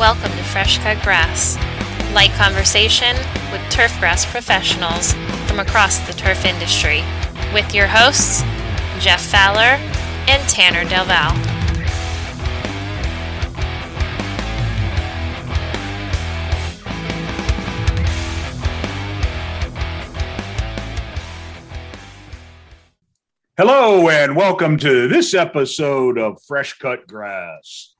Welcome to Fresh Cut Grass, light conversation with turf grass professionals from across the turf industry, with your hosts, Jeff Fowler and Tanner Delval. Hello, and welcome to this episode of Fresh Cut Grass.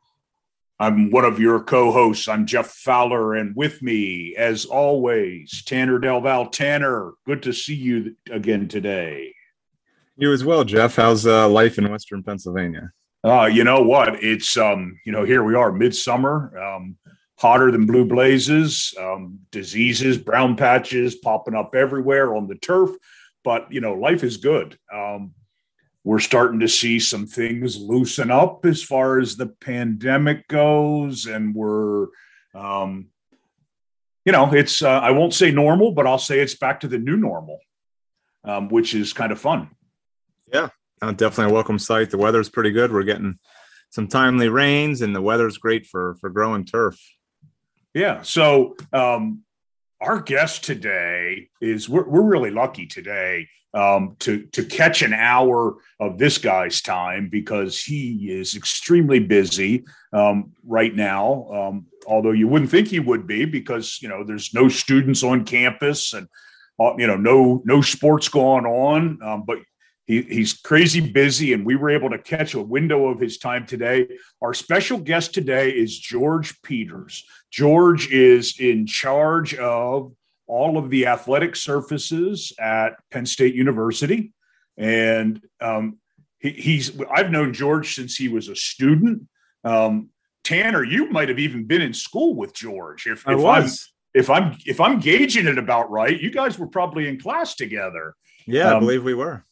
I'm one of your co hosts. I'm Jeff Fowler, and with me, as always, Tanner Delval. Tanner, good to see you again today. You as well, Jeff. How's uh, life in Western Pennsylvania? Uh, you know what? It's, um, you know, here we are, midsummer, um, hotter than blue blazes, um, diseases, brown patches popping up everywhere on the turf. But, you know, life is good. Um, we're starting to see some things loosen up as far as the pandemic goes and we're um, you know it's uh, i won't say normal but i'll say it's back to the new normal um, which is kind of fun. Yeah definitely a welcome sight. The weather's pretty good. We're getting some timely rains and the weather's great for for growing turf. Yeah so um, our guest today is we're, we're really lucky today um, to to catch an hour of this guy's time because he is extremely busy um, right now. Um, although you wouldn't think he would be because you know there's no students on campus and uh, you know no no sports going on. Um, but he, he's crazy busy, and we were able to catch a window of his time today. Our special guest today is George Peters. George is in charge of all of the athletic surfaces at Penn State University. And um, he, he's, I've known George since he was a student. Um, Tanner, you might have even been in school with George. If, I if was. I'm, if I'm if I'm gauging it about right, you guys were probably in class together. Yeah, um, I believe we were.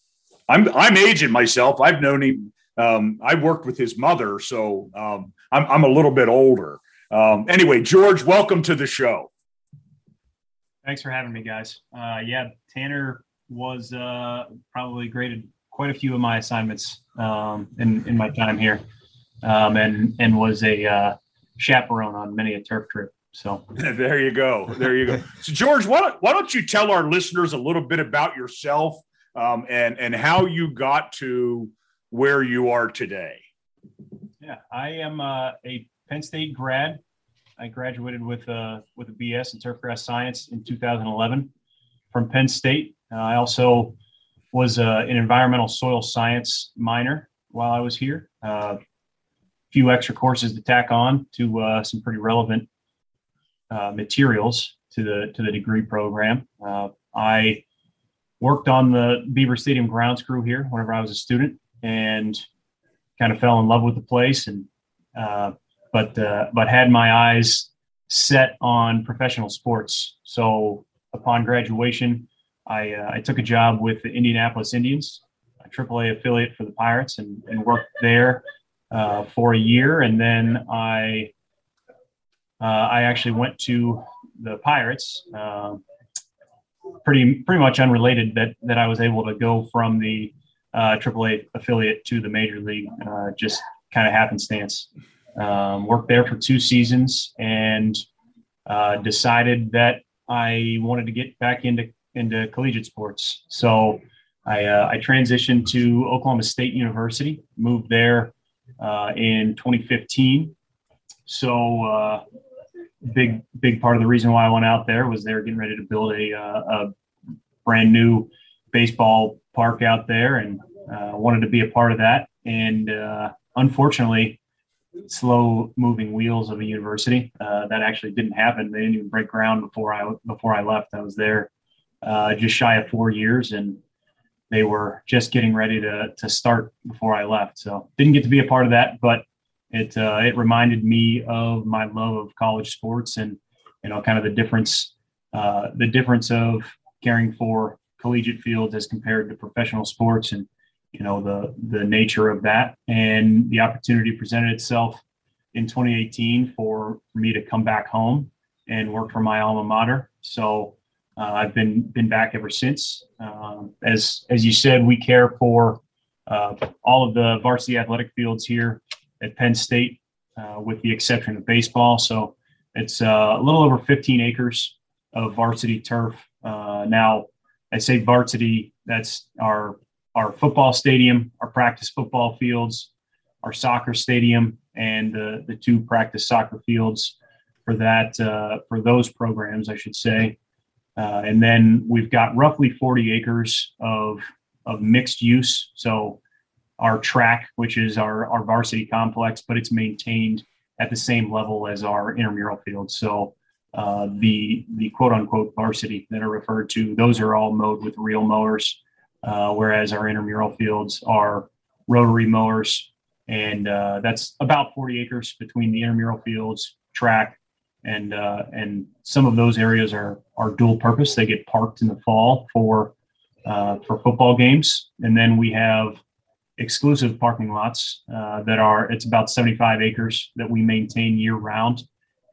I'm I'm aging myself. I've known him. Um, I worked with his mother, so um, I'm I'm a little bit older. Um, anyway, George, welcome to the show. Thanks for having me, guys. Uh, yeah, Tanner was uh, probably graded quite a few of my assignments um, in in my time here, um, and and was a uh, chaperone on many a turf trip. So there you go, there you go. So George, why don't, why don't you tell our listeners a little bit about yourself um, and and how you got to where you are today? Yeah, I am uh, a Penn State grad I graduated with a with a BS in turfgrass science in 2011 from Penn State. Uh, I also was uh, an environmental soil science minor while I was here. A uh, few extra courses to tack on to uh, some pretty relevant uh, materials to the to the degree program. Uh, I worked on the Beaver Stadium grounds crew here whenever I was a student, and kind of fell in love with the place and but uh, but had my eyes set on professional sports. So upon graduation, I, uh, I took a job with the Indianapolis Indians, a AAA affiliate for the Pirates, and, and worked there uh, for a year. And then I uh, I actually went to the Pirates. Uh, pretty pretty much unrelated that that I was able to go from the AAA uh, affiliate to the major league, just kind of happenstance. Um, worked there for two seasons and uh, decided that I wanted to get back into into collegiate sports. So I, uh, I transitioned to Oklahoma State University, moved there uh, in 2015. So uh, big big part of the reason why I went out there was they were getting ready to build a, uh, a brand new baseball park out there, and uh, wanted to be a part of that. And unfortunately, slow moving wheels of a university. Uh, that actually didn't happen. They didn't even break ground before I before I left. I was there uh, just shy of four years, and they were just getting ready to to start before I left. So didn't get to be a part of that, but it uh, it reminded me of my love of college sports and you know kind of the difference uh, the difference of caring for collegiate fields as compared to professional sports and you know the the nature of that and the opportunity presented itself in 2018 for, me to come back home and work for my alma mater so uh, I've been been back ever since. Um, as as you said, we care for uh, all of the varsity athletic fields here at Penn State, uh, with the exception of baseball. So It's uh, a little over 15 acres of varsity turf. Uh, now, I say varsity. That's our our football stadium, our practice football fields, our soccer stadium, and the the two practice soccer fields for that uh, for those programs, I should say. Uh, and then we've got roughly 40 acres of of mixed use. So our track, which is our, our varsity complex, but it's maintained at the same level as our intramural fields. So uh, the the quote unquote varsity that are referred to, those are all mowed with reel mowers, uh, whereas our intramural fields are rotary mowers, and uh, that's about 40 acres between the intramural fields, track, and uh, and some of those areas are are dual purpose. They get parked in the fall for uh, for football games, and then we have exclusive parking lots uh, that are it's about 75 acres that we maintain year round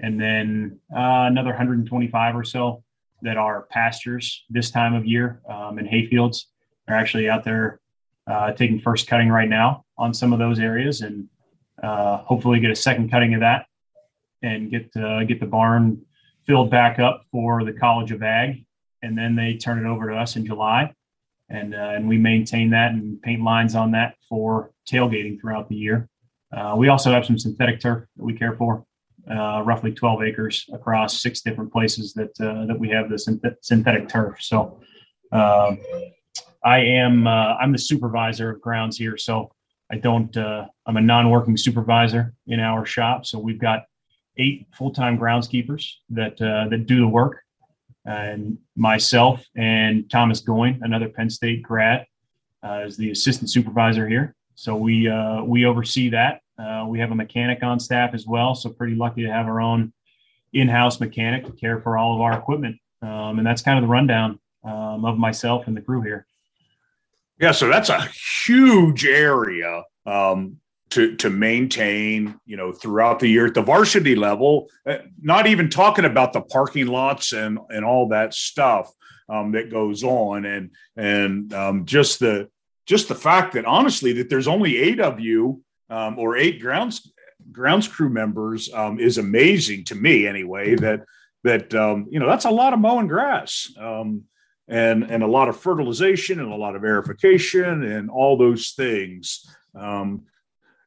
and then uh, another 125 or so that are pastures this time of year um, and hayfields are actually out there uh, taking first cutting right now on some of those areas and uh, hopefully get a second cutting of that and get uh, get the barn filled back up for the college of ag. And then they turn it over to us in july and uh, and we maintain that and paint lines on that for tailgating throughout the year. Uh, we also have some synthetic turf that we care for, uh, roughly 12 acres across six different places that uh, that we have the synth- synthetic turf. So um, I am uh, I'm the supervisor of grounds here, so I don't uh, I'm a non-working supervisor in our shop. So we've got eight full-time groundskeepers that that do the work and myself and Thomas Goin, another Penn State grad, uh, is the assistant supervisor here. So we uh, we oversee that. Uh, we have a mechanic on staff as well. So pretty lucky to have our own in-house mechanic to care for all of our equipment. Um, and that's kind of the rundown um, of myself and the crew here. Yeah, so that's a huge area. Um, to to maintain you know throughout the year at the varsity level uh, not even talking about the parking lots and and all that stuff um, that goes on. And and um, just the just the fact that honestly that there's only eight of you um, or eight grounds grounds crew members um, is amazing to me anyway that that um, you know that's a lot of mowing grass um, and and a lot of fertilization and a lot of aerification and all those things. Um,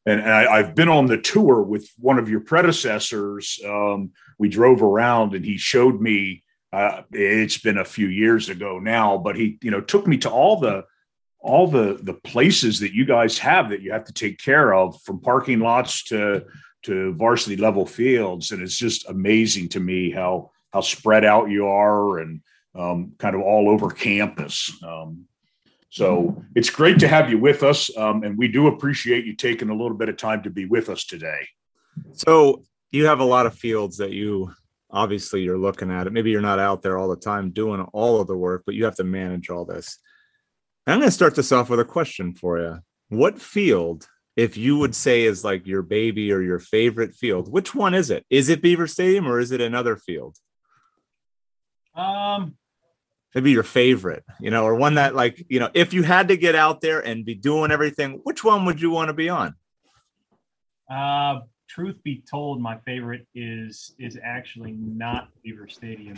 and, I, have been on the tour with one of your predecessors. Um, we drove around, and he showed me. Uh, it's been a few years ago now, but he, you know, took me to all the all the the places that you guys have that you have to take care of, from parking lots to to varsity level fields, and it's just amazing to me how how spread out you are and um, kind of all over campus. Um, so it's great to have you with us, um, and we do appreciate you taking a little bit of time to be with us today. So you have a lot of fields that you obviously you're looking at it. Maybe you're not out there all the time doing all of the work, but you have to manage all this. I'm going to start this off with a question for you. What field, if you would say is like your baby or your favorite field, which one is it? Is it Beaver Stadium or is it another field? Um, maybe your favorite, you know, or one that like, you know, if you had to get out there and be doing everything, which one would you want to be on? Uh, truth be told, my favorite is is actually not Beaver Stadium.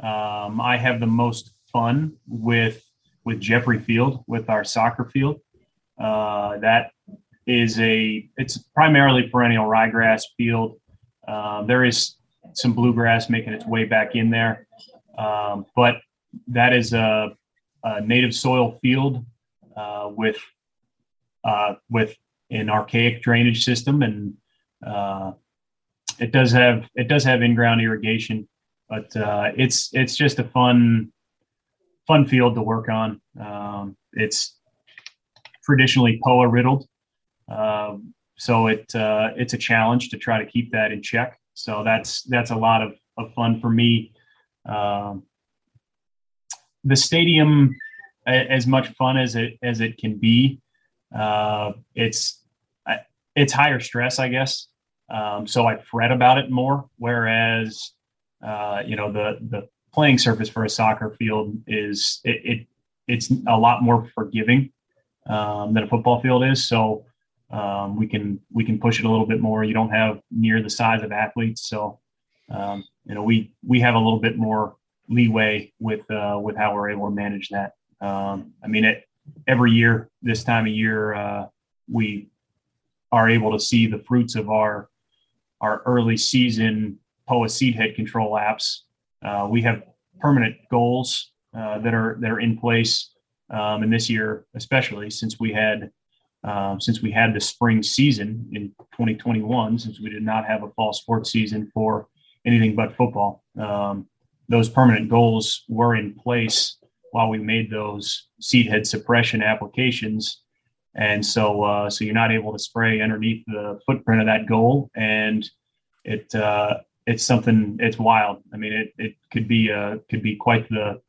Um, I have the most fun with with Jeffrey Field, with our soccer field. Uh, that is a it's primarily perennial ryegrass field. Uh, there is some bluegrass making its way back in there, um, but that is a, a native soil field uh, with uh, with an archaic drainage system, and uh, it does have it does have in ground irrigation, but uh, it's it's just a fun fun field to work on. Um, it's traditionally POA riddled, um, so it uh, it's a challenge to try to keep that in check. So that's that's a lot of, of fun for me. Um, the stadium, as much fun as it as it can be, uh, it's it's higher stress, I guess. Um, so I fret about it more. Whereas, uh, you know, the the playing surface for a soccer field is it, it it's a lot more forgiving um, than a football field is. So um, we can we can push it a little bit more. You don't have near the size of athletes, so um, you know, we we have a little bit more leeway with uh, with how we're able to manage that. Um, I mean, it, every year this time of year, uh, we are able to see the fruits of our our early season POA seed head control apps. Uh, we have permanent goals uh, that are that are in place, um, and this year especially since we had um, since we had the spring season in 2021, since we did not have a fall sports season for anything but football. Um, those permanent goals were in place while we made those seed head suppression applications. And so, uh, so you're not able to spray underneath the footprint of that goal, and it uh, it's something it's wild. I mean, it it could be uh could be quite the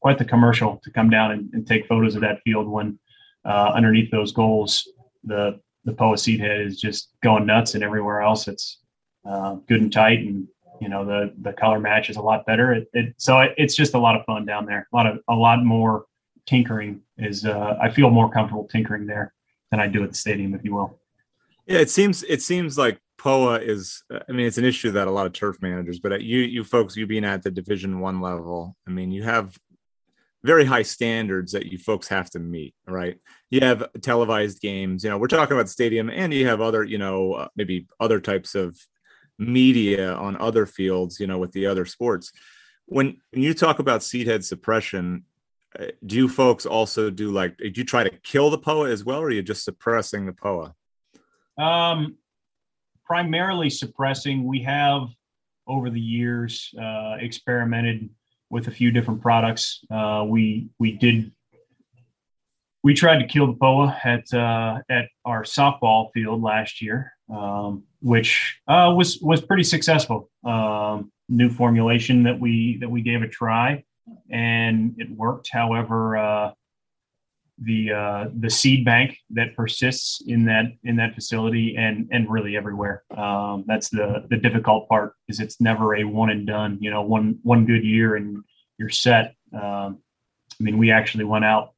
quite the commercial to come down and, and take photos of that field when uh, underneath those goals the the POA seed head is just going nuts, and everywhere else it's uh, good and tight, and you know the the color match is a lot better. It, it so it, it's just a lot of fun down there. A lot of a lot more tinkering is. Uh, I feel more comfortable tinkering there than I do at the stadium, if you will. Yeah, it seems it seems like POA is. I mean, it's an issue that a lot of turf managers, but you you folks, you being at the Division One level, I mean, you have very high standards that you folks have to meet right you have televised games you know we're talking about the stadium and you have other you know uh, maybe other types of media on other fields, you know, with the other sports. When, when you talk about seed head suppression, uh, do you folks also do like, do you try to kill the POA as well, or are you just suppressing the POA? Um, primarily suppressing. We have over the years uh, experimented with a few different products. Uh, we we did we tried to kill the POA at uh, at our softball field last year um, which uh, was was pretty successful. Um, new formulation that we that we gave a try, and it worked. However, uh, the uh, the seed bank that persists in that in that facility and and really everywhere. Um, that's the the difficult part is it's never a one and done. You know, one one good year and you're set. Um, I mean, we actually went out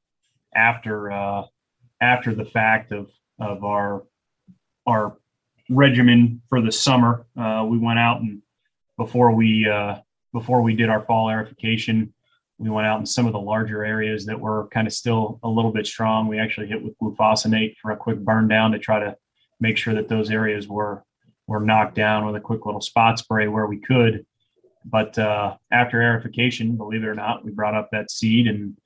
after uh, after the fact of of our our regimen for the summer. Uh, we went out and before we uh, before we did our fall aerification, we went out in some of the larger areas that were kind of still a little bit strong. We actually hit with glufosinate for a quick burn down to try to make sure that those areas were were knocked down with a quick little spot spray where we could. But uh, after aerification, believe it or not, we brought up that seed and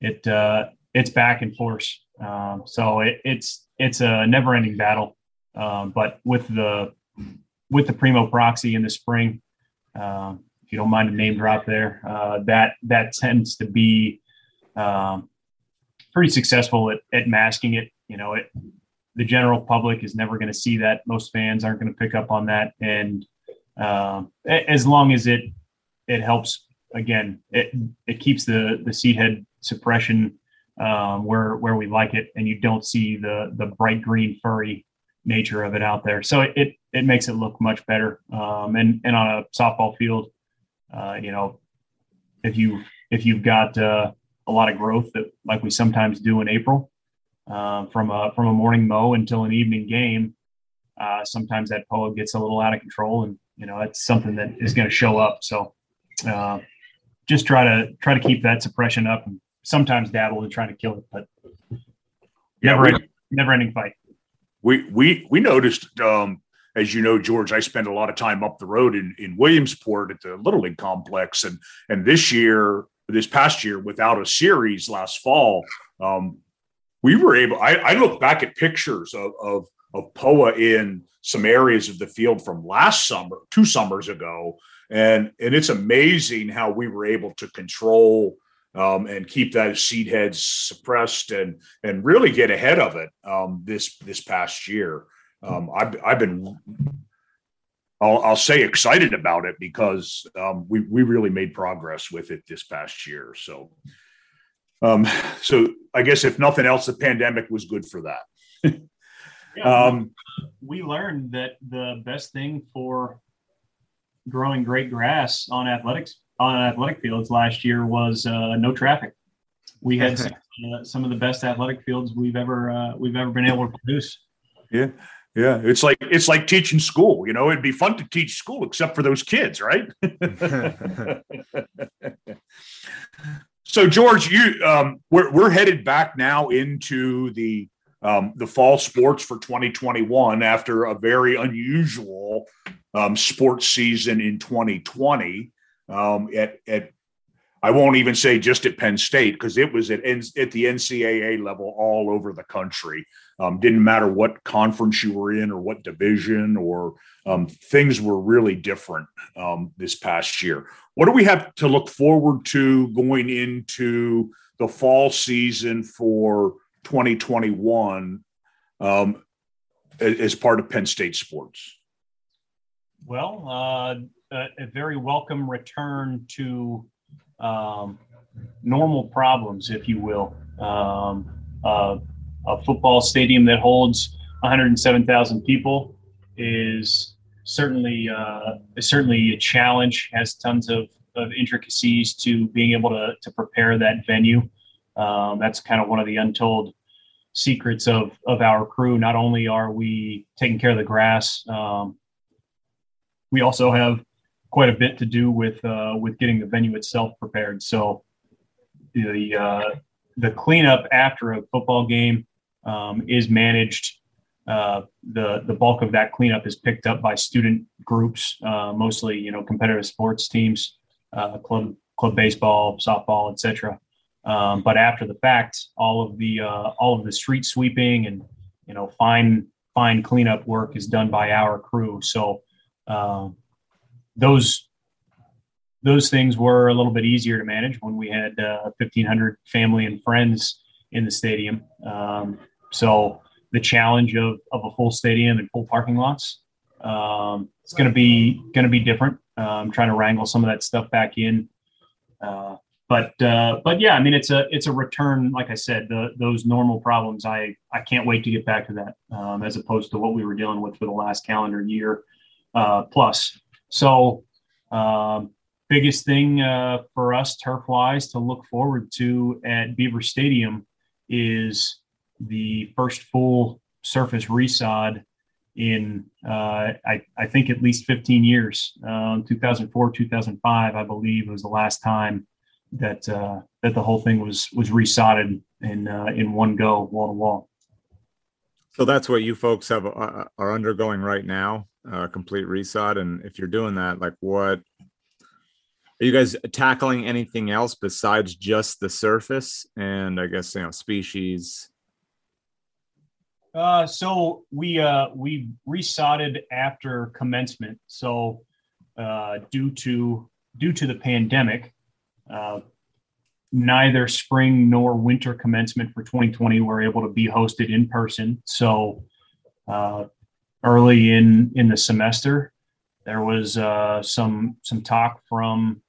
it uh, it's back in force. Um, so it, it's it's a never ending battle. Um, but with the with the Primo Proxy in the spring, um, if you don't mind a name drop there, uh, that that tends to be um, pretty successful at, at masking it. You know, it the general public is never going to see that. Most fans aren't going to pick up on that, and uh, as long as it it helps, again, it it keeps the the seed head suppression um, where where we like it, and you don't see the the bright green furry nature of it out there. So it it makes it look much better. Um, and and on a softball field, uh, you know, if you if you've got uh, a lot of growth that like we sometimes do in April, uh, from a from a morning mow until an evening game, uh, sometimes that POA gets a little out of control, and you know that's something that is going to show up. So uh, just try to try to keep that suppression up, and sometimes dabble in trying to kill it, but yeah, never never ending fight we we we noticed um, as you know, George, I spend a lot of time up the road in, in Williamsport at the Little League complex. And and this year, this past year, without a series last fall, um, we were able I, I look back at pictures of, of of POA in some areas of the field from last summer, two summers ago. And and it's amazing how we were able to control um, and keep that seed heads suppressed and and really get ahead of it um, this this past year. Um, I've I've been I'll, I'll say excited about it because um, we we really made progress with it this past year. So um, so I guess if nothing else, the pandemic was good for that. yeah, um, we learned that the best thing for growing great grass on athletics on athletic fields last year was uh, no traffic. We had some, uh, some, of the best athletic fields we've ever uh, we've ever been able to produce. Yeah, Yeah, it's like it's like teaching school. You know, it'd be fun to teach school, except for those kids, right? so, George, you um, we're we're headed back now into the um, the fall sports for 2021 after a very unusual um, sports season in 2020 um, at at I won't even say just at Penn State because it was at at the NCAA level all over the country. Um, didn't matter what conference you were in or what division, or um, things were really different um, this past year. What do we have to look forward to going into the fall season for 2021 um, as part of Penn State sports? Well, uh, a, a, very welcome return to um, normal problems, if you will. Um, uh, a football stadium that holds 107,000 people is certainly uh, is certainly a challenge. Has tons of, of intricacies to being able to to prepare that venue. Um, that's kind of one of the untold secrets of of our crew. Not only are we taking care of the grass, um, we also have quite a bit to do with uh, with getting the venue itself prepared. So the uh, the cleanup after a football game um, is managed. Uh, the the bulk of that cleanup is picked up by student groups, uh, mostly you know competitive sports teams, uh, club club baseball, softball, etc. Um, but after the fact, all of the uh, all of the street sweeping and you know fine fine cleanup work is done by our crew. So um, those those things were a little bit easier to manage when we had uh, 1,500 family and friends in the stadium. Um, so the challenge of, of a full stadium and full parking lots, um, it's going to be going to be different. Um, trying to wrangle some of that stuff back in. Uh, but uh, but yeah, I mean it's a it's a return. Like I said, the, those normal problems. I I can't wait to get back to that, um, as opposed to what we were dealing with for the last calendar year uh, plus. So um, biggest thing uh, for us turf wise to look forward to at Beaver Stadium is the first full surface resod in uh, I, I think at least 15 years. Um, 2004, 2005, I believe, was the last time that uh, that the whole thing was was resodded in uh, in one go, wall to wall. So that's what you folks have uh, are undergoing right now, uh, complete resod. And if you're doing that, like what are you guys tackling anything else besides just the surface and I guess you know species uh, so we uh, we resodded after commencement. So uh, due to due to the pandemic, uh, neither spring nor winter commencement for 2020 were able to be hosted in person. So uh, early in in the semester, there was uh, some some talk from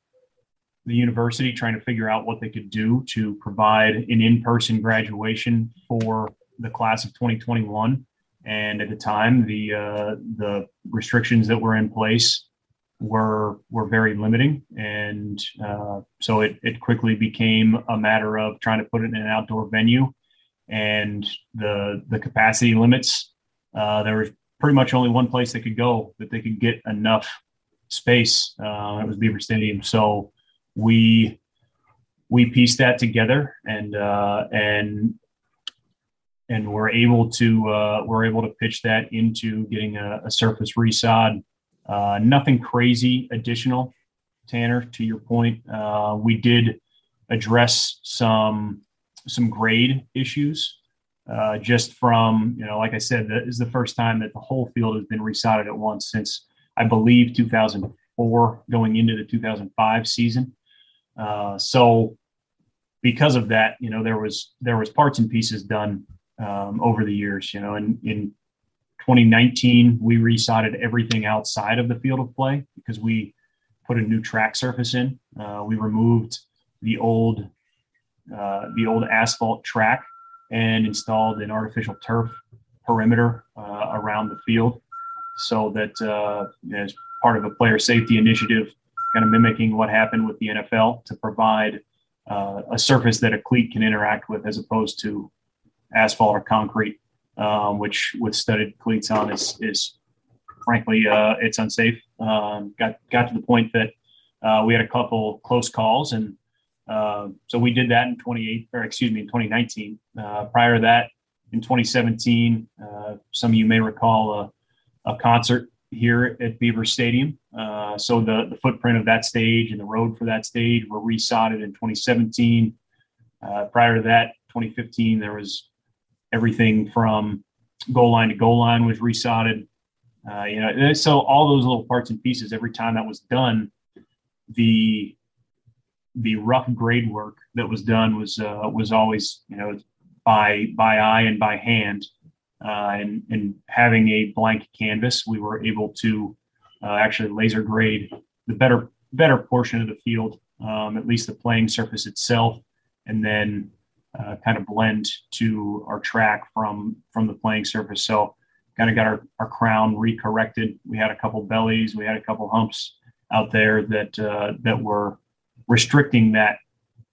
the university trying to figure out what they could do to provide an in-person graduation for the class of 2021. And at the time, the uh, the restrictions that were in place were were very limiting, and uh, so it it quickly became a matter of trying to put it in an outdoor venue, and the the capacity limits. Uh, there was pretty much only one place they could go that they could get enough space. Uh, it was Beaver Stadium. So we we pieced that together and uh, and and we're able to uh, we're able to pitch that into getting a, a surface resod. Uh, nothing crazy additional, Tanner. To your point, uh, we did address some some grade issues. Uh, just from you know, like I said, that is the first time that the whole field has been resodded at once since I believe 2004, going into the 2005 season. Uh, so because of that, you know, there was there was parts and pieces done um, over the years. You know, in in 2019, we resodded everything outside of the field of play because we put a new track surface in. Uh, we removed the old uh, the old asphalt track and installed an artificial turf perimeter uh, around the field so that uh, as part of a player safety initiative, kind of mimicking what happened with the NFL to provide uh, a surface that a cleat can interact with as opposed to asphalt or concrete. um, which with studded cleats on is is frankly uh, it's unsafe. Um, got got to the point that uh, we had a couple close calls, and uh, so we did that in 28 or excuse me in 2019. Uh, prior to that, in 2017, uh, some of you may recall a, a concert here at Beaver Stadium. Uh, so the, the footprint of that stage and the road for that stage were resodded in 2017. Uh, prior to that, 2015, there was everything from goal line to goal line was resodded. You know, so all those little parts and pieces. Every time that was done, the the rough grade work that was done was uh, was always you know by by eye and by hand. Uh, and, and having a blank canvas, we were able to uh, actually laser grade the better better portion of the field, um, at least the playing surface itself, and then uh, kind of blend to our track from from the playing surface. So kind of got our, our crown recorrected. We had a couple bellies, we had a couple humps out there that uh, that were restricting that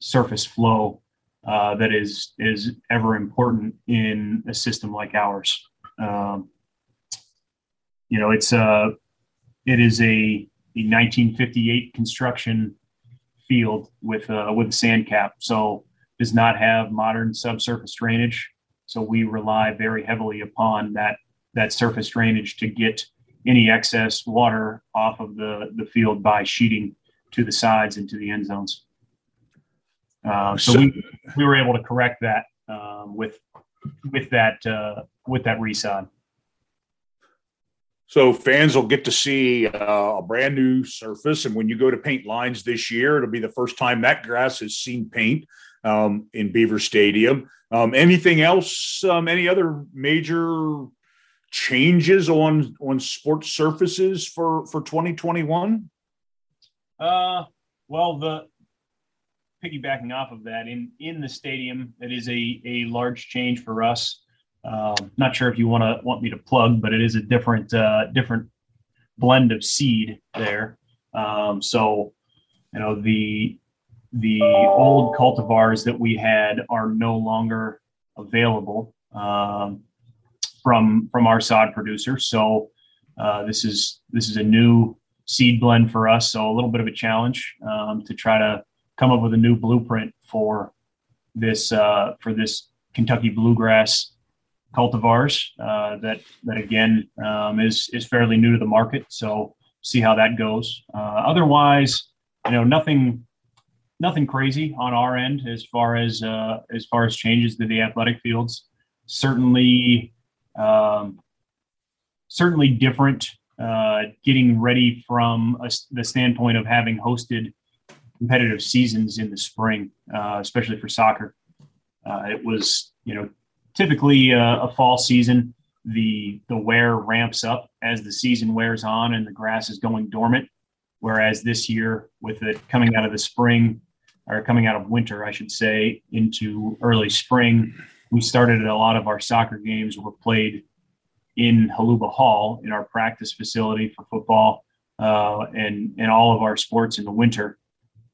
surface flow uh, that is is ever important in a system like ours. Um, you know, it's a uh, it is a, a 1958 construction field with uh, with a sand cap, so does not have modern subsurface drainage. So we rely very heavily upon that that surface drainage to get any excess water off of the the field by sheeting to the sides and to the end zones. Uh, so, we, we were able to correct that um, with with that uh, with that resod. So fans will get to see uh, a brand new surface, and when you go to paint lines this year, it'll be the first time that grass has seen paint um, in Beaver Stadium. Um, anything else? Um, any other major changes on on sports surfaces for for 2021? Uh, well, the piggybacking off of that, in in the stadium, it is a a large change for us. Um, not sure if you want to want me to plug, but it is a different uh, different blend of seed there. Um, so, you know the the old cultivars that we had are no longer available um, from from our sod producer. So uh, this is this is a new seed blend for us. So a little bit of a challenge um, to try to come up with a new blueprint for this uh, for this Kentucky bluegrass cultivars uh, that that again um, is is fairly new to the market. So see how that goes. Uh, otherwise, you know, nothing nothing crazy on our end as far as uh, as far as changes to the athletic fields. Certainly, um, certainly different. Uh, getting ready from a, the standpoint of having hosted competitive seasons in the spring, uh, especially for soccer. Uh, it was, you know, typically a, a, fall season. The the wear ramps up as the season wears on and the grass is going dormant. Whereas this year, with it coming out of the spring or coming out of winter, I should say, into early spring, we started a lot of our soccer games were played in Holuba Hall in our practice facility for football uh, and and all of our sports in the winter.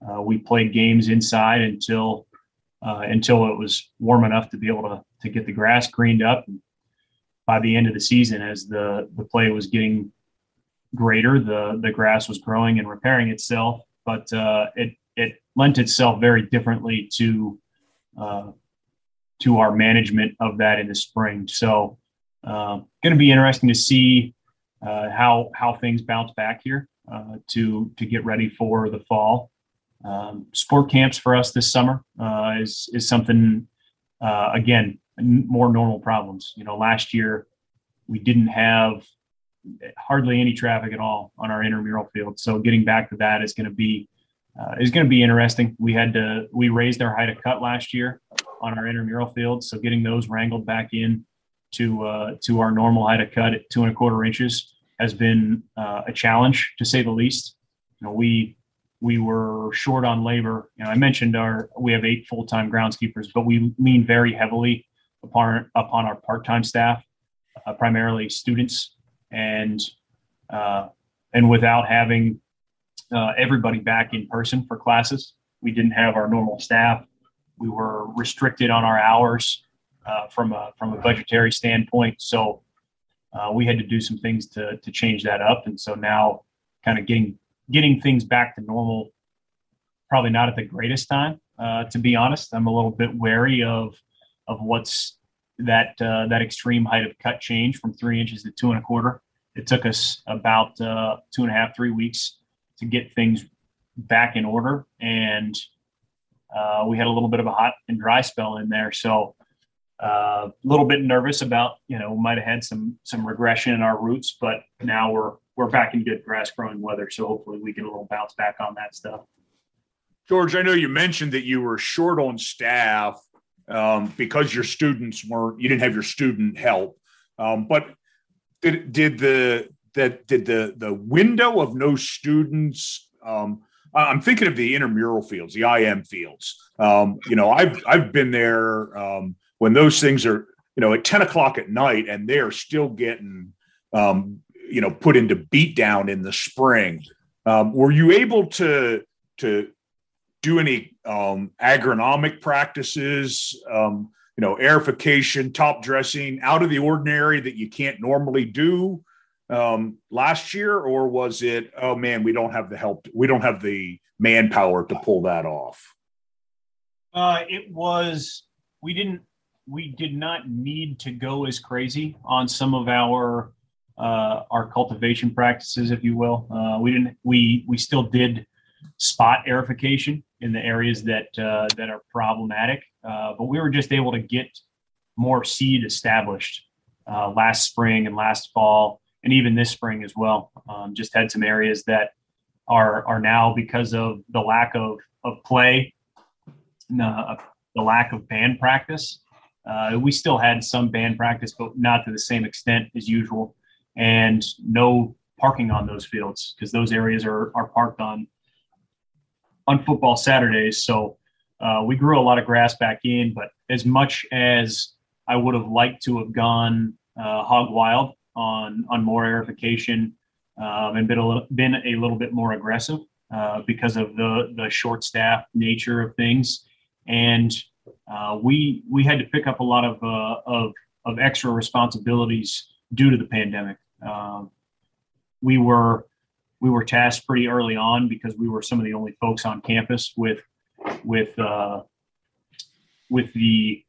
Uh, we played games inside until uh, until it was warm enough to be able to to get the grass greened up. And by the end of the season, as the the play was getting greater, the the grass was growing and repairing itself, but uh, it it lent itself very differently to uh, to our management of that in the spring. So, uh, going to be interesting to see uh, how how things bounce back here uh, to to get ready for the fall. Um, sport camps for us this summer uh, is is something uh, again more normal problems. You know, last year we didn't have hardly any traffic at all on our intramural field. So getting back to that is going to be uh, is going to be interesting. We had to we raised our height of cut last year on our intramural field, so getting those wrangled back in to uh, to our normal height of cut at two and a quarter inches has been uh, a challenge to say the least. You know, we we were short on labor. You know, I mentioned our we have eight full time groundskeepers, but we lean very heavily upon upon our part time staff, uh, primarily students, and uh, and without having uh, everybody back in person for classes, we didn't have our normal staff. We were restricted on our hours uh, from a from a budgetary standpoint. So uh, we had to do some things to to change that up, and so now kind of getting getting things back to normal. Probably not at the greatest time, uh, to be honest. I'm a little bit wary of of what's that uh, that extreme height of cut change from three inches to two and a quarter. It took us about uh, two and a half, three weeks to get things back in order, and uh, we had a little bit of a hot and dry spell in there. So uh, a little bit nervous about you know might have had some some regression in our roots, but now we're we're back in good grass growing weather. So hopefully we get a little bounce back on that stuff. George, I know you mentioned that you were short on staff um, because your students weren't you didn't have your student help, um, but did did the that did the the window of no students um, I'm thinking of the intramural fields, the IM fields. Um, you know, I've I've been there um, when those things are, you know, at 10 o'clock at night and they're still getting um, you know, put into beat down in the spring. Um, were you able to to do any um, agronomic practices, um, you know, aerification, top dressing out of the ordinary that you can't normally do? um, last year, or was it, oh man, we don't have the help, we don't have the manpower to pull that off? Uh, it was, we didn't, we did not need to go as crazy on some of our uh, our cultivation practices, if you will. Uh, we didn't, we we still did spot aerification in the areas that uh, that are problematic, uh, but we were just able to get more seed established uh, last spring and last fall and even this spring as well. Um, just had some areas that are are now because of the lack of of play, uh, the lack of band practice. Uh, we still had some band practice, but not to the same extent as usual, and no parking on those fields because those areas are are parked on on football Saturdays. So uh, we grew a lot of grass back in, but as much as I would have liked to have gone uh, hog wild on on more aerification um, and been a little, been a little bit more aggressive uh, because of the the short staff nature of things, and uh, we we had to pick up a lot of uh, of of extra responsibilities due to the pandemic. Um, we were we were tasked pretty early on because we were some of the only folks on campus with with uh, with the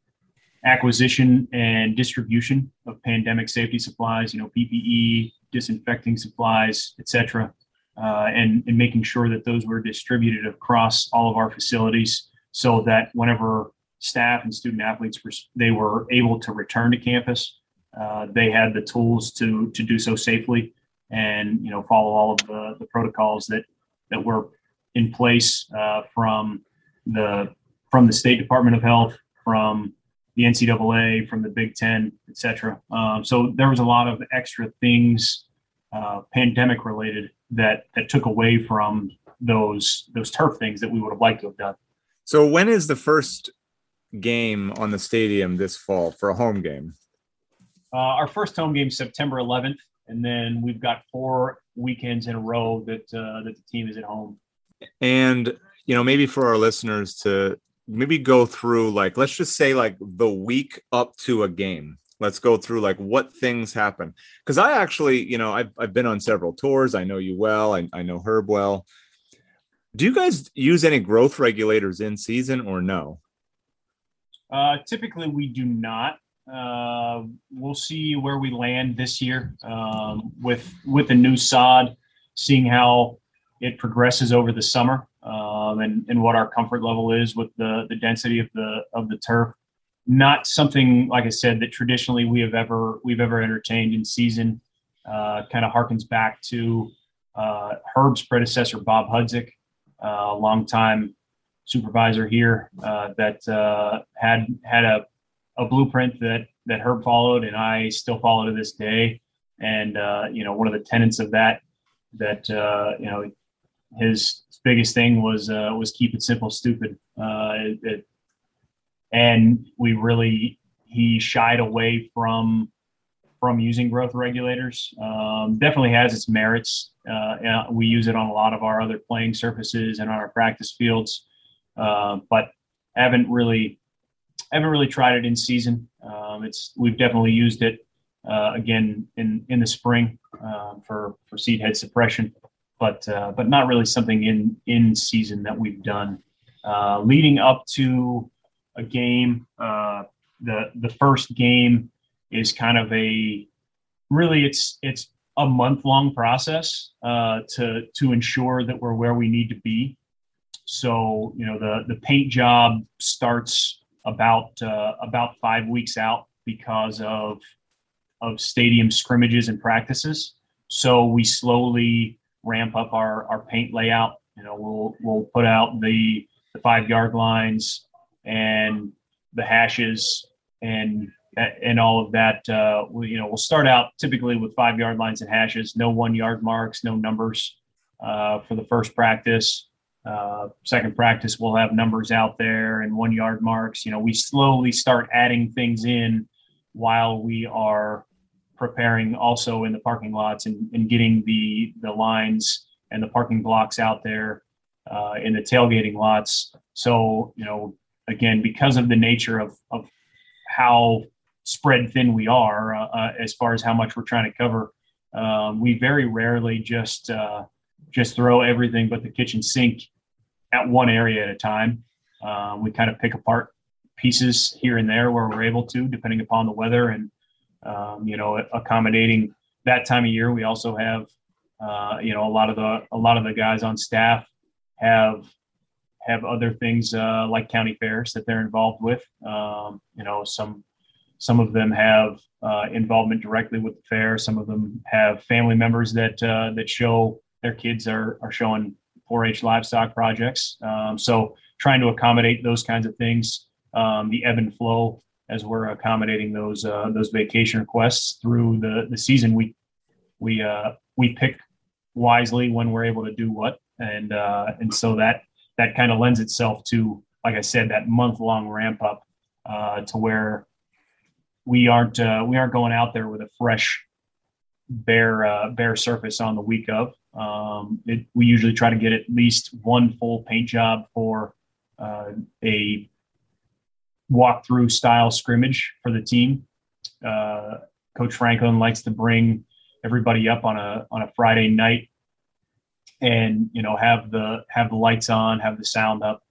acquisition and distribution of pandemic safety supplies, you know, PPE, disinfecting supplies, etc., uh, and, and making sure that those were distributed across all of our facilities so that whenever staff and student athletes were they were able to return to campus, uh, they had the tools to to do so safely and you know follow all of the, the protocols that that were in place uh, from the from the State Department of Health, from the NCAA, from the Big Ten, etc. Um, so there was a lot of extra things, uh, pandemic related, that that took away from those those turf things that we would have liked to have done. So when is the first game on the stadium this fall for a home game? Uh, our first home game September 11th, and then we've got four weekends in a row that uh, that the team is at home. And you know, maybe for our listeners to maybe go through like let's just say like the week up to a game. Let's go through like what things happen. Because i actually you know I've, I've been on several tours. I know you well. I, I know herb well. Do you guys use any growth regulators in season or no uh, typically we do not uh, we'll see where we land this year um, with with the new sod seeing how it progresses over the summer um, and, and what our comfort level is with the, the density of the of the turf. Not something like I said that traditionally we have ever we've ever entertained in season. Uh, kind of harkens back to uh, Herb's predecessor Bob Hudzik, uh, a longtime supervisor here uh, that uh, had had a, a blueprint that that Herb followed and I still follow to this day. And uh, you know one of the tenets of that that you know his biggest thing was uh, was keep it simple, stupid. Uh, it, and we really he shied away from from using growth regulators. Um, definitely has its merits. Uh, we use it on a lot of our other playing surfaces and on our practice fields, uh, but haven't really haven't really tried it in season. Um, it's we've definitely used it uh, again in in the spring uh, for for seed head suppression, but uh, but not really something in in season that we've done. Uh, leading up to a game, uh, the the first game is kind of a really it's it's a month long process uh, to to ensure that we're where we need to be. So you know the the paint job starts about uh, about five weeks out because of of stadium scrimmages and practices. So we slowly ramp up our our paint layout. You know we'll we'll put out the the five yard lines and the hashes and and all of that. Uh, we, you know, we'll start out typically with five yard lines and hashes, no one yard marks, no numbers uh, for the first practice. Uh, second practice, we'll have numbers out there and one yard marks. You know, we slowly start adding things in while we are preparing also in the parking lots and, and getting the the lines and the parking blocks out there uh, in the tailgating lots. So, you know, again, because of the nature of, of how spread thin we are uh, uh, as far as how much we're trying to cover. Um, we very rarely just uh, just throw everything but the kitchen sink at one area at a time. Uh, we kind of pick apart pieces here and there where we're able to, depending upon the weather and um, you know accommodating that time of year. We also have uh, you know a lot of the a lot of the guys on staff have have other things uh, like county fairs that they're involved with. Um, you know some some of them have uh, involvement directly with the fair. Some of them have family members that uh, that show their kids are are showing 4-H livestock projects. Um, so trying to accommodate those kinds of things, um, the ebb and flow as we're accommodating those uh, those vacation requests through the the season. We we uh, we pick wisely when we're able to do what, and uh, and so that that kind of lends itself to, like I said, that month long ramp up uh, to where we aren't uh, we aren't going out there with a fresh bare uh, bare surface on the week of. Um, it, we usually try to get at least one full paint job for uh, a walkthrough style scrimmage for the team. Uh, Coach Franklin likes to bring everybody up on a on a Friday night and you know have the have the lights on, have the sound up,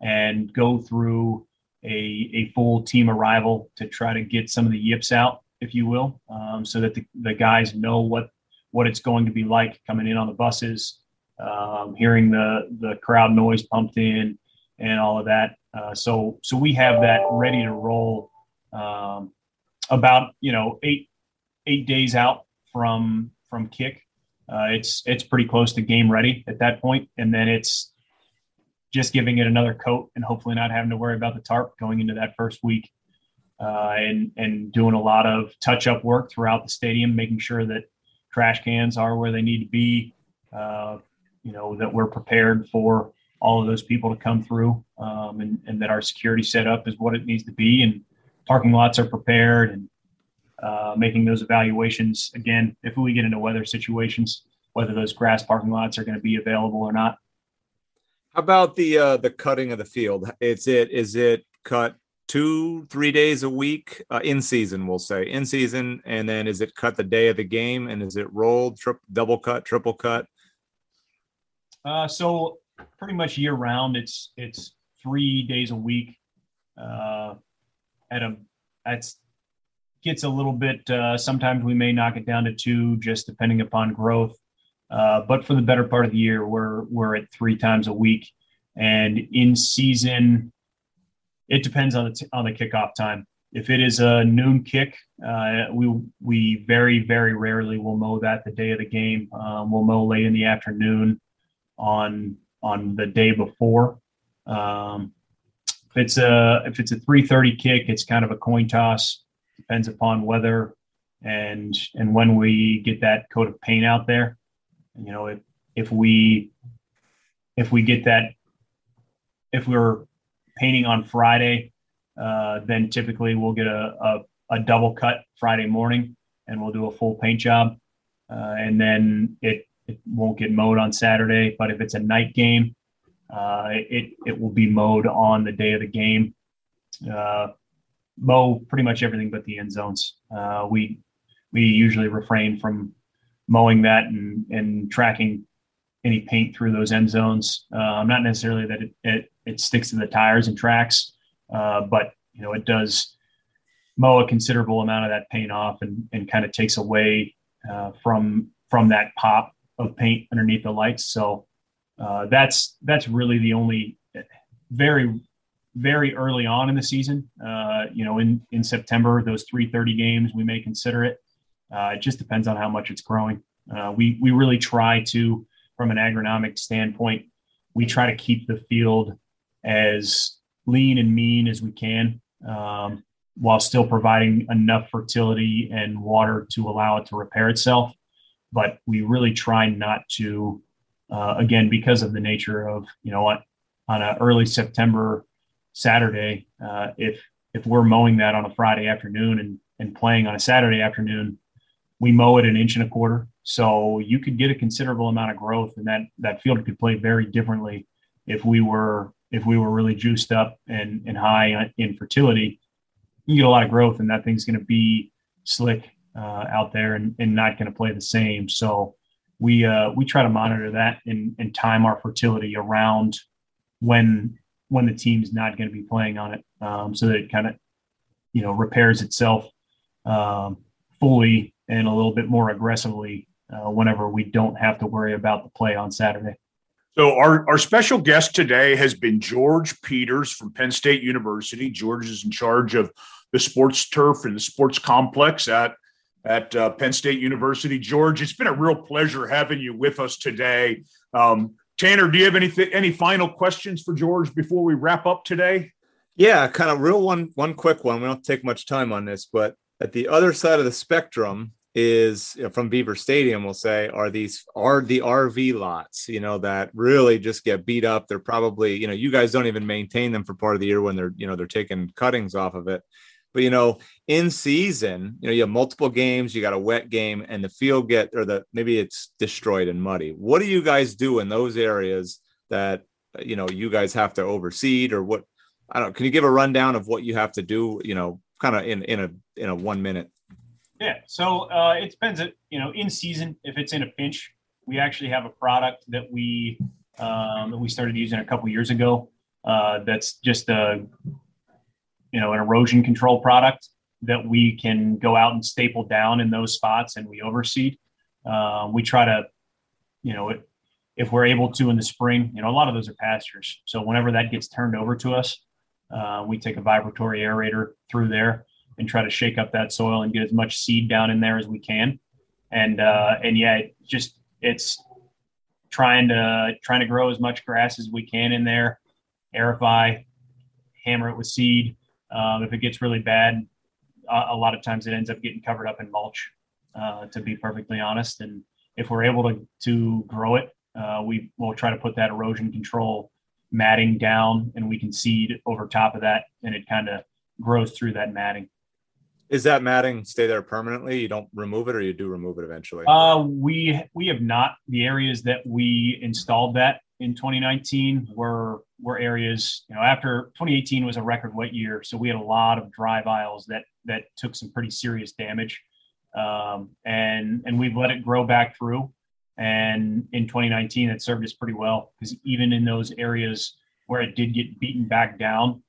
and go through a, a full team arrival to try to get some of the yips out, if you will, um, so that the, the guys know what what it's going to be like coming in on the buses, um, hearing the the crowd noise pumped in, and all of that. Uh, so so we have that ready to roll um, about you know eight eight days out from from kick. Uh, it's it's pretty close to game ready at that point, and then it's just giving it another coat and hopefully not having to worry about the tarp going into that first week. Uh, and and doing a lot of touch up work throughout the stadium, making sure that trash cans are where they need to be. Uh, you know that we're prepared for all of those people to come through, um, and and that our security setup is what it needs to be, and parking lots are prepared, and uh, making those evaluations again if we get into weather situations, whether those grass parking lots are going to be available or not. How about the uh, the cutting of the field? Is it is it cut two three days a week uh, in season? We'll say in season, and then is it cut the day of the game? And is it rolled, trip, double cut, triple cut? Uh, so pretty much year round, it's it's three days a week. Uh, at a that's gets a little bit. Uh, sometimes we may knock it down to two, just depending upon growth. Uh, but for the better part of the year, we're we're at three times a week, and in season, it depends on the t- on the kickoff time. If it is a noon kick, uh, we we very very rarely will mow that the day of the game. Um, we'll mow late in the afternoon on on the day before. Um, if it's a if it's a 3:30 kick, it's kind of a coin toss. Depends upon weather and and when we get that coat of paint out there. You know, if if we if we get that if we're painting on Friday, uh, then typically we'll get a, a, a, double cut Friday morning and we'll do a full paint job. Uh, and then it, it won't get mowed on Saturday. But if it's a night game, uh, it, it will be mowed on the day of the game. Uh, mow pretty much everything but the end zones. Uh, we we usually refrain from mowing that and and tracking any paint through those end zones. Uh, not necessarily that it, it, it sticks to the tires and tracks, uh, but you know it does mow a considerable amount of that paint off and, and kind of takes away uh, from from that pop of paint underneath the lights. So uh, that's that's really the only very very early on in the season. Uh, you know, in in September, those 3:30 games, we may consider it. Uh, it just depends on how much it's growing. Uh, we we really try to, from an agronomic standpoint, we try to keep the field as lean and mean as we can, um, while still providing enough fertility and water to allow it to repair itself. But we really try not to, uh, again, because of the nature of you know what, on an early September Saturday, uh, if if we're mowing that on a Friday afternoon and and playing on a Saturday afternoon, we mow it an inch and a quarter. So you could get a considerable amount of growth, and that that field could play very differently if we were if we were really juiced up and and high in fertility. You get a lot of growth, and that thing's going to be slick uh, out there and, and not going to play the same. So we uh, we try to monitor that and, and time our fertility around when when the team's not going to be playing on it, um, so that it kind of you know repairs itself um, fully and a little bit more aggressively uh, whenever we don't have to worry about the play on Saturday. So our, our special guest today has been George Peters from Penn State University. George is in charge of the sports turf and the sports complex at at uh, Penn State University. George, it's been a real pleasure having you with us today. Um, Tanner, do you have anything any final questions for George before we wrap up today? Yeah, kind of real one one quick one. We don't take much time on this, but at the other side of the spectrum is you know, from Beaver Stadium, we'll say, are these are the RV lots, you know, that really just get beat up. They're probably, you know, you guys don't even maintain them for part of the year when they're, you know, they're taking cuttings off of it. But you know, in season, you know, you have multiple games, you got a wet game, and the field get or the maybe it's destroyed and muddy. What do you guys do in those areas that you know you guys have to overseed or what? I don't. Can you give a rundown of what you have to do? You know, kind of in in a in a one minute. Yeah. So uh, it depends. You know, in season, if it's in a pinch, we actually have a product that we um, that we started using a couple years ago. Uh, that's just a you know an erosion control product that we can go out and staple down in those spots and we overseed. Uh, we try to, you know, if we're able to in the spring, you know, a lot of those are pastures. So whenever that gets turned over to us, uh, we take a vibratory aerator through there and try to shake up that soil and get as much seed down in there as we can. And uh, and yeah, it just it's trying to trying to grow as much grass as we can in there, aerify, hammer it with seed, um, if it gets really bad, a, a, lot of times it ends up getting covered up in mulch, uh, to be perfectly honest. And if we're able to, to grow it, uh, we will try to put that erosion control matting down and we can seed over top of that and it kind of grows through that matting. Is that matting stay there permanently? You don't remove it or you do remove it eventually? Uh, we, we have not the areas that we installed that in 2019 were were areas you know after 2018 was a record wet year so we had a lot of drive aisles that that took some pretty serious damage um, and and we've let it grow back through and in 2019 it served us pretty well because even in those areas where it did get beaten back down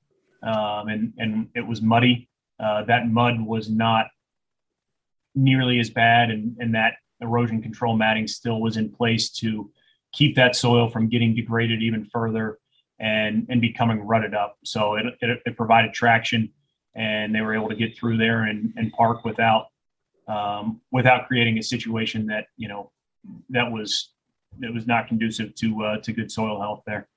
um, and and it was muddy uh, that mud was not nearly as bad and and that erosion control matting still was in place to keep that soil from getting degraded even further and and becoming rutted up. So it, it, it provided traction, and they were able to get through there and, and park without um, without creating a situation that you know that was that was not conducive to uh, to good soil health there.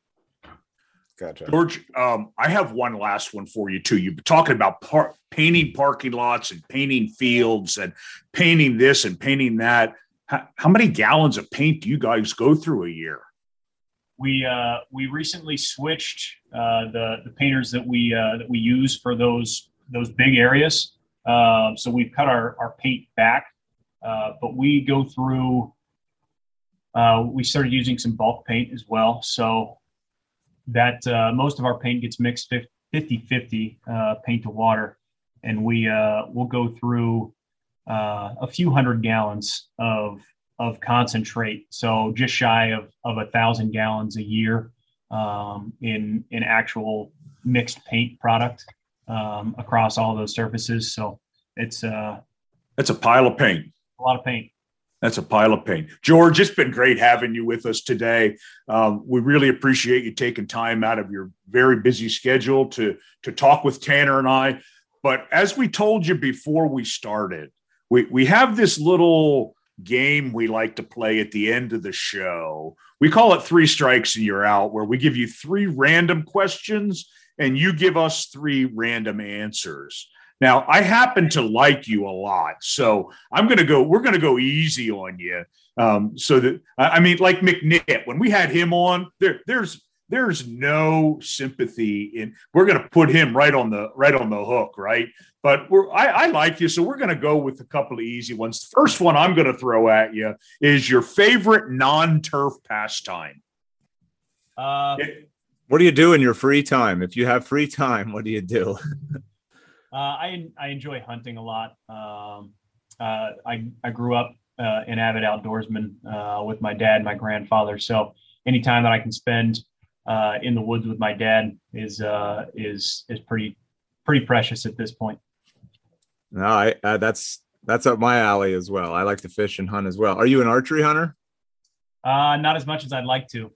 Gotcha. George, um, I have one last one for you too. You've been talking about par- painting parking lots and painting fields and painting this and painting that. How, how many gallons of paint do you guys go through a year? We uh, we recently switched uh, the the painters that we uh, that we use for those those big areas. Um, so we've cut our our paint back, uh, but we go through. Uh, we started using some bulk paint as well, so that uh, most of our paint gets mixed 50 50 paint to water. and we uh, we'll go through uh, a few hundred gallons of of concentrate, so just shy of of a thousand gallons a year um, in in actual mixed paint product um, across all those surfaces. So it's uh, that's a pile of paint. A lot of paint. That's a pile of paint. George, it's been great having you with us today. Um, we really appreciate you taking time out of your very busy schedule to, to talk with Tanner and I. But as we told you before we started, we, we have this little game we like to play at the end of the show. We call it three strikes and you're out, where we give you three random questions and you give us three random answers. Now, I happen to like you a lot, so I'm going to go. We're going to go easy on you, um, so that I mean, like McNitt, when we had him on, there, there's there's no sympathy in. We're going to put him right on the right on the hook, right? But we're I, I like you, so we're going to go with a couple of easy ones. The first one I'm going to throw at you is your favorite non-turf pastime. Uh, what do you do in your free time? If you have free time, what do you do? Uh, I I enjoy hunting a lot. Um, uh, I I grew up uh, an avid outdoorsman uh, with my dad, and my grandfather. So anytime that I can spend uh, in the woods with my dad is uh, is is pretty pretty precious at this point. No, I that's that's up my alley as well. I like to fish and hunt as well. Are you an archery hunter? Uh, not as much as I'd like to,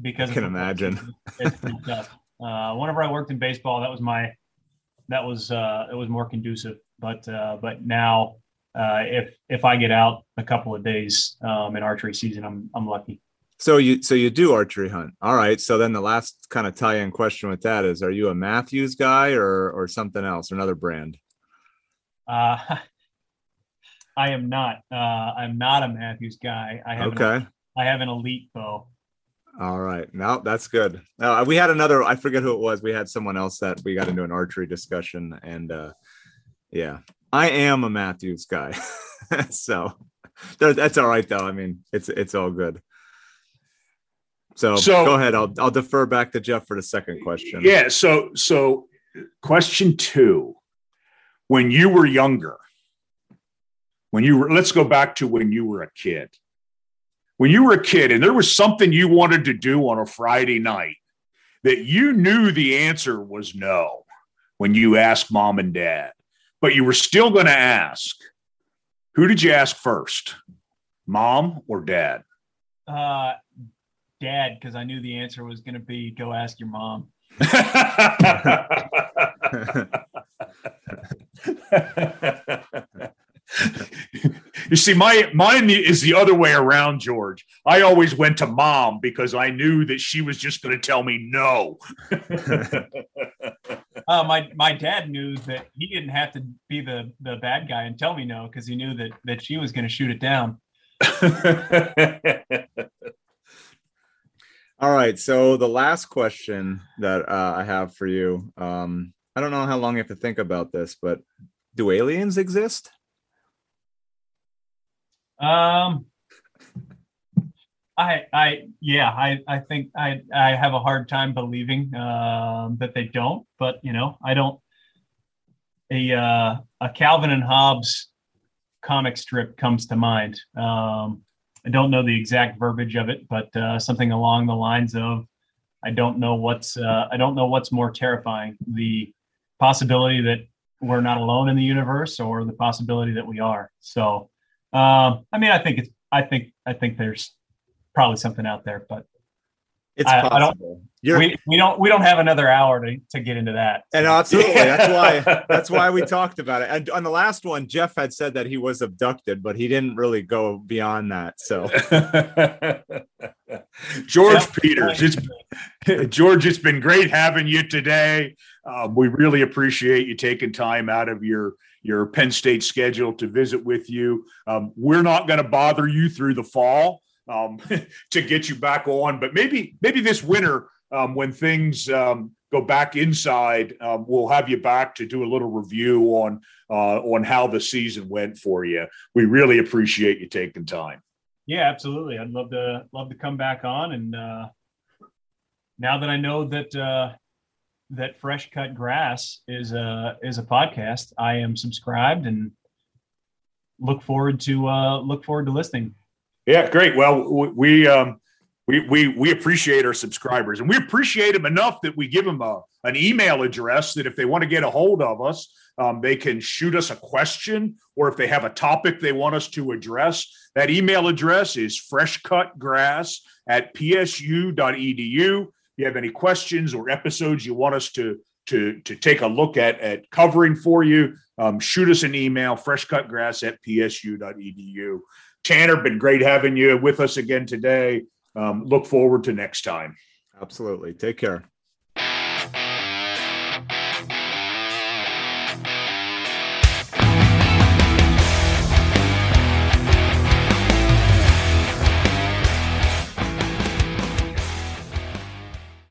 because I can imagine. It's, it's whenever I worked in baseball, that was my that was uh, it was more conducive. But uh, but now uh, if if I get out a couple of days um, in archery season, I'm I'm lucky. So you so you do archery hunt. All right. So then the last kind of tie-in question with that is: Are you a Mathews guy or or something else, or another brand? Uh, I am not. Uh, I'm not a Mathews guy. I have okay. An, I have an elite bow. All right. No, that's good. Uh, we had another, I forget who it was. We had someone else that we got into an archery discussion. And uh, yeah, I am a Mathews guy. so that's all right, though. I mean, it's it's all good. So, so go ahead. I'll, I'll defer back to Jeff for the second question. Yeah. So, so question two when you were younger, when you were, let's go back to when you were a kid when you were a kid and there was something you wanted to do on a Friday night that you knew the answer was no when you asked mom and dad, but you were still going to ask, who did you ask first, mom or dad? Uh, dad, because I knew the answer was going to be go ask your mom. you see, my mine is the other way around, George. I always went to mom because I knew that she was just going to tell me no. uh, my my dad knew that he didn't have to be the the bad guy and tell me no because he knew that that she was going to shoot it down. All right. So the last question that uh, I have for you, um, I don't know how long you have to think about this, but do aliens exist? Um, I, I, yeah, I, I think I, I have a hard time believing um, that they don't. But you know, I don't. A uh, a Calvin and Hobbes comic strip comes to mind. Um, I don't know the exact verbiage of it, but uh, something along the lines of, I don't know what's uh, I don't know what's more terrifying: the possibility that we're not alone in the universe, or the possibility that we are. So um, I mean, I think it's. I think. I think there's probably something out there, but it's I, possible. I don't, we, we don't we don't have another hour to, to get into that. So. And absolutely, that's why that's why we talked about it. And on the last one, Jeff had said that he was abducted, but he didn't really go beyond that. So, George yeah. Peters, it's George. It's been great having you today. Um, we really appreciate you taking time out of your your Penn State schedule to visit with you. Um, we're not going to bother you through the fall um, to get you back on, but maybe maybe this winter um, when things um, go back inside, um, we'll have you back to do a little review on uh, on how the season went for you. We really appreciate you taking time. Yeah, absolutely. I'd love to love to come back on and. Uh, now that I know that uh, that Fresh Cut Grass is a is a podcast. I am subscribed and look forward to uh, look forward to listening. Yeah, great. Well, we um, we we we appreciate our subscribers, and we appreciate them enough that we give them a an email address that if they want to get a hold of us, um, they can shoot us a question, or if they have a topic they want us to address, that email address is freshcutgrass at psu.edu. If you have any questions or episodes you want us to to to take a look at at covering for you, um, shoot us an email, freshcutgrass at psu.edu. Tanner, been great having you with us again today. Um, look forward to next time. Absolutely. Take care.